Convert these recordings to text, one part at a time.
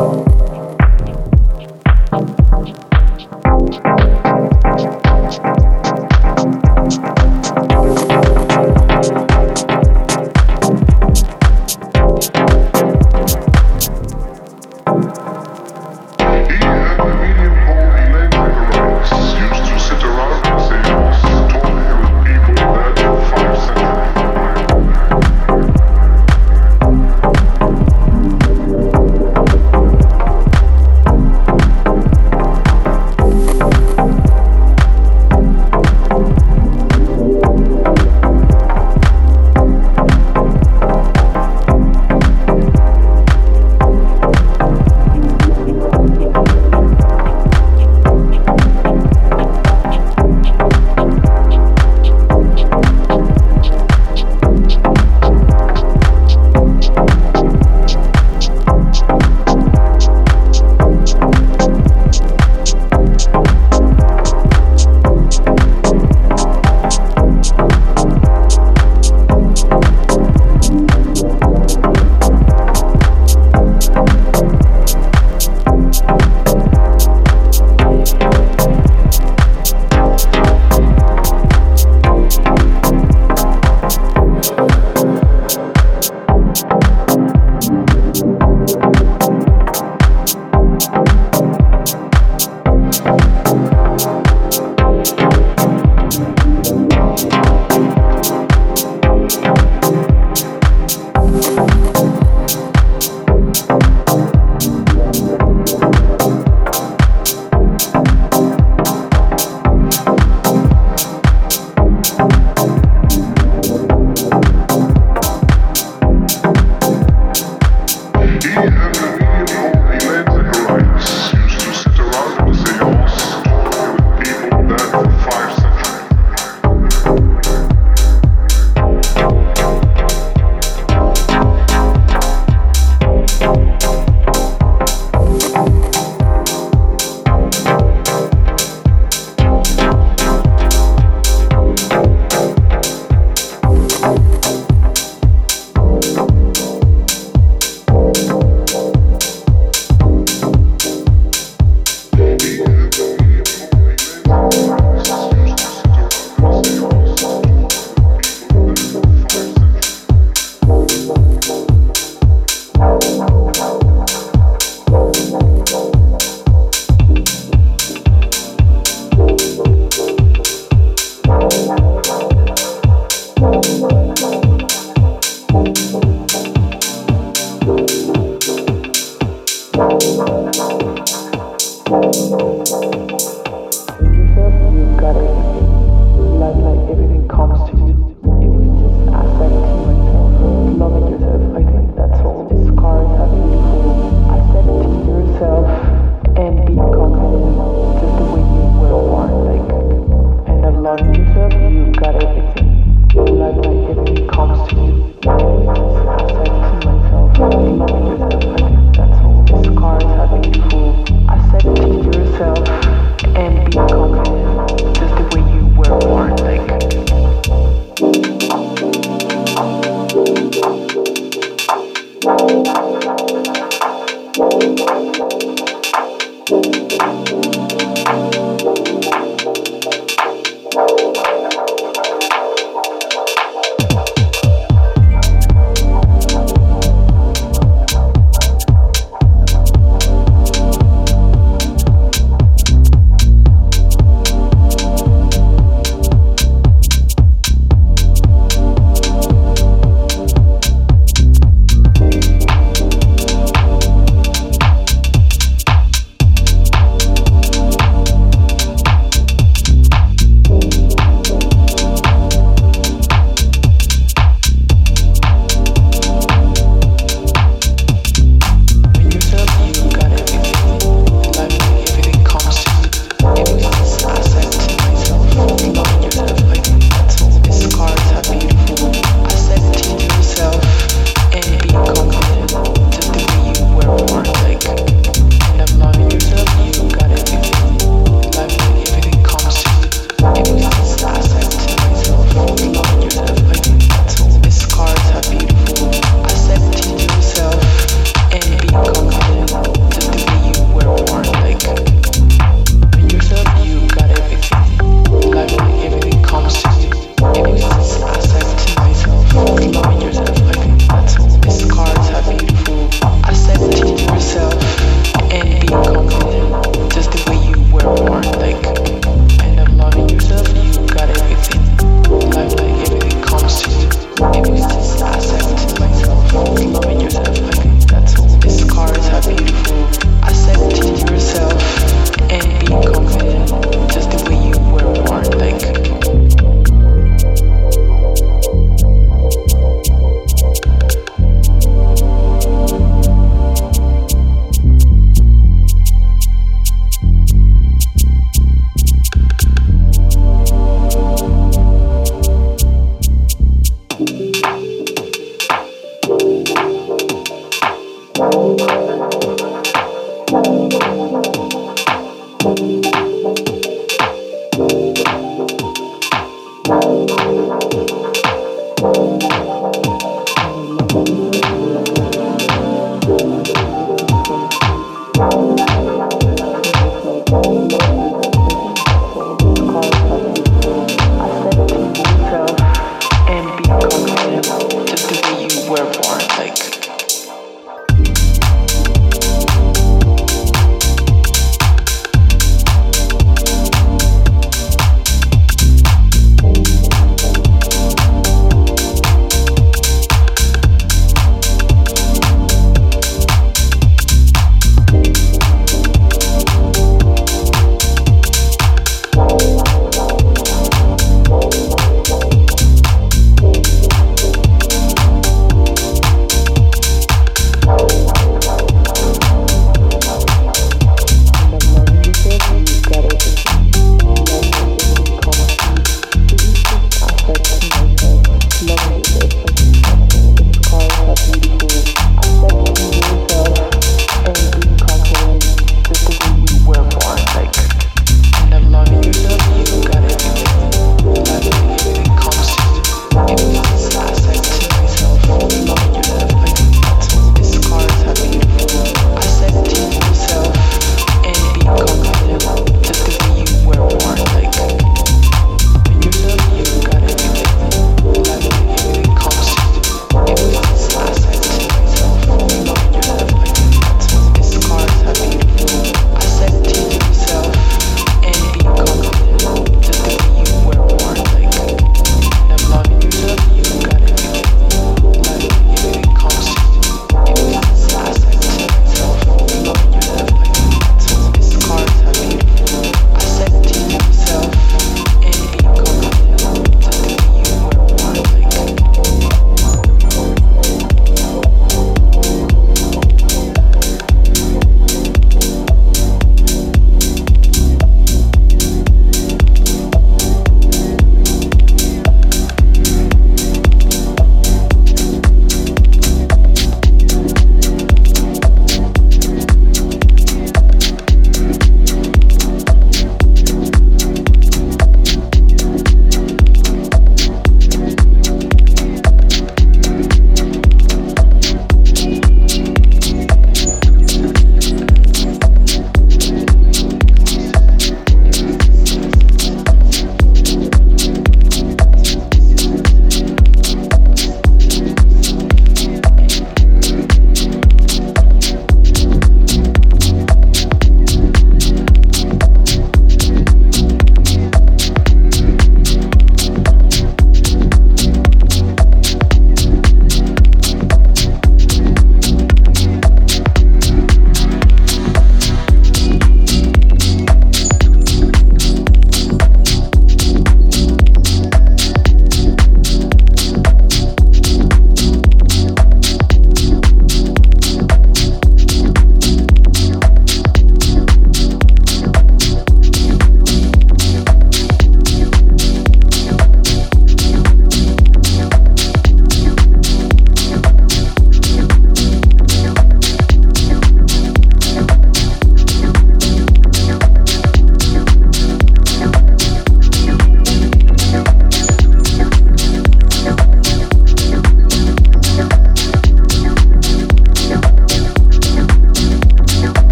He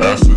acid.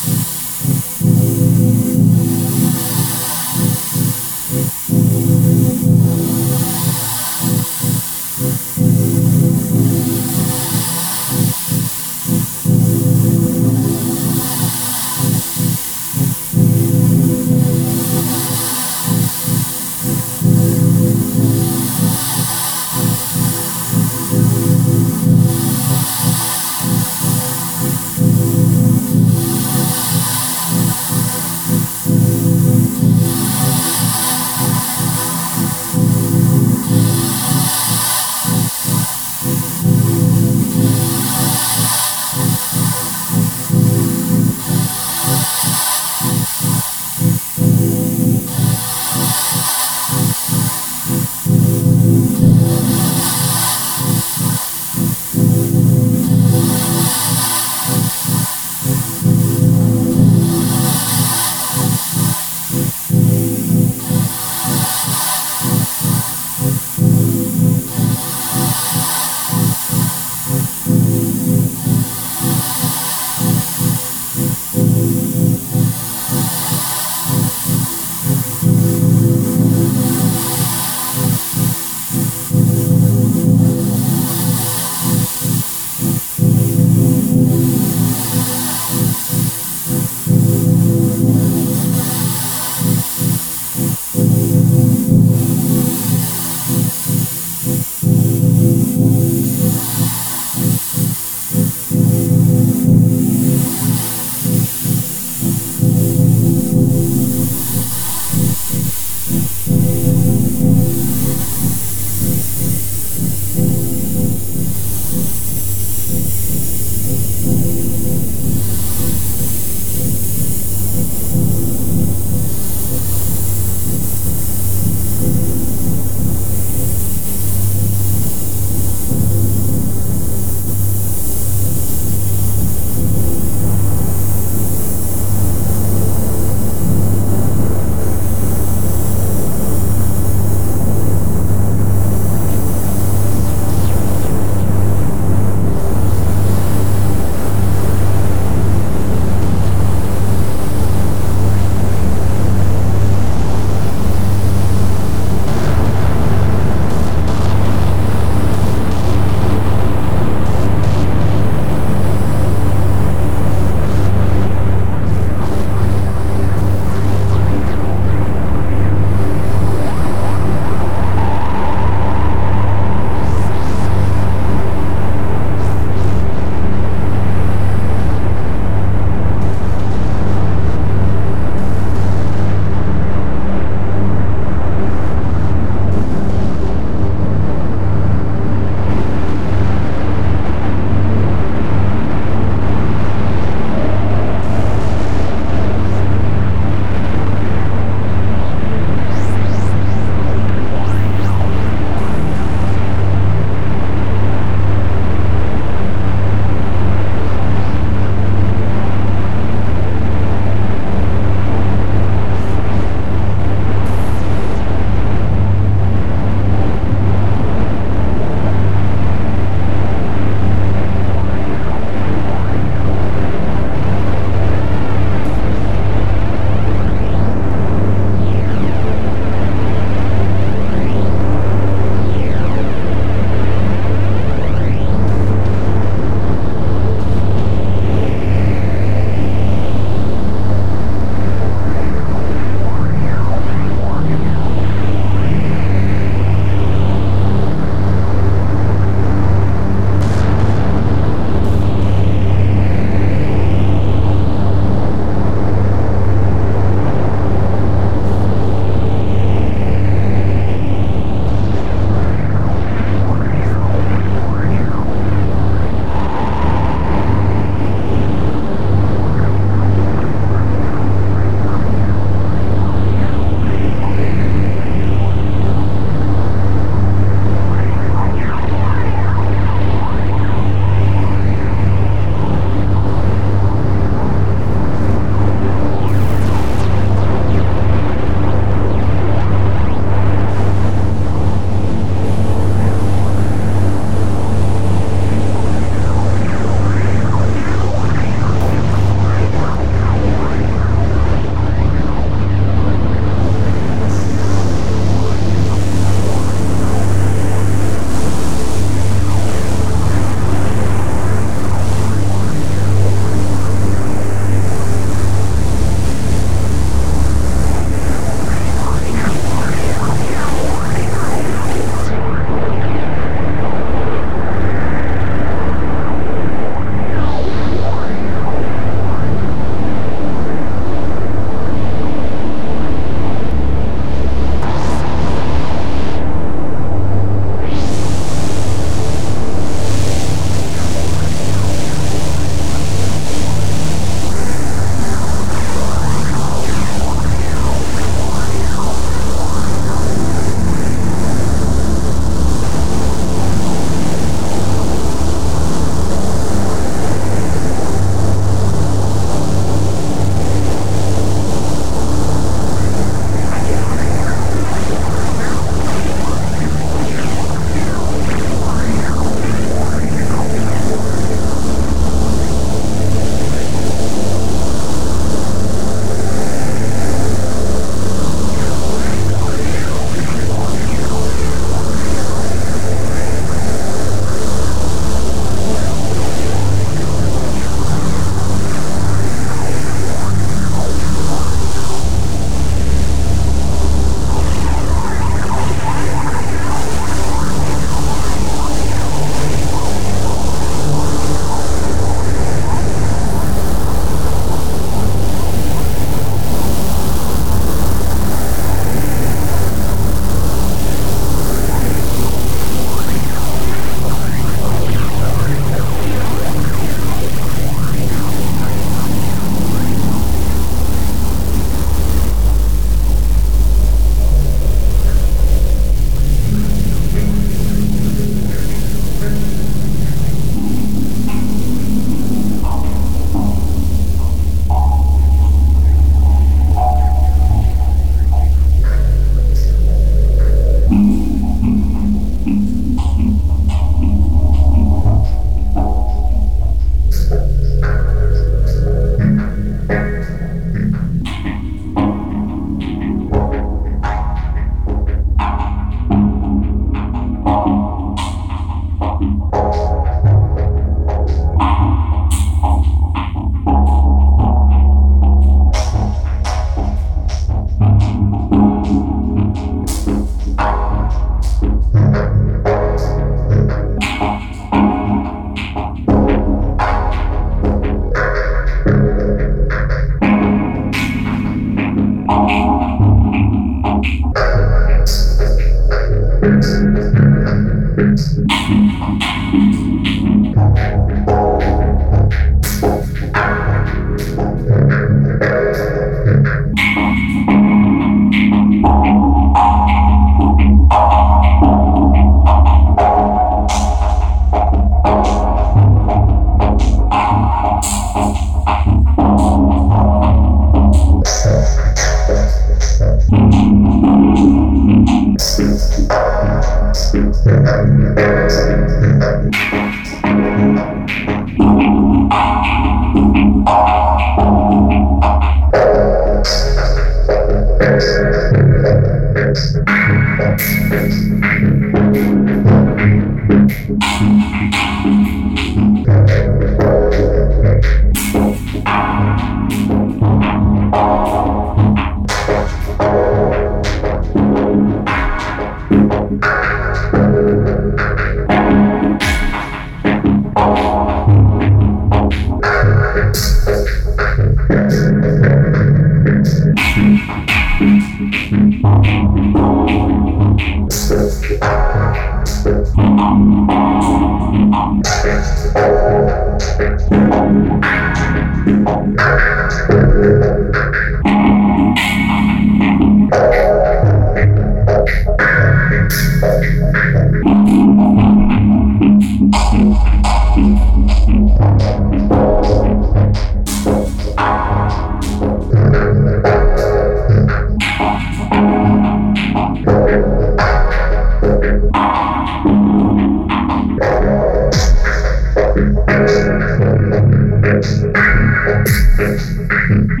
Thank